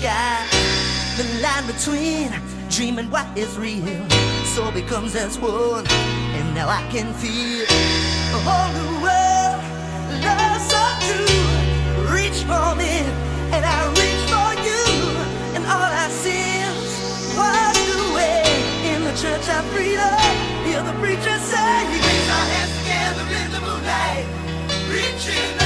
sky. The line between dream and what is real so becomes as one. And now I can feel the whole new world. Love so true. Reach for me, and I reach for you. And all I see is washed away in the church of freedom. Hear the preacher say, raise our hands together in the moonlight, reaching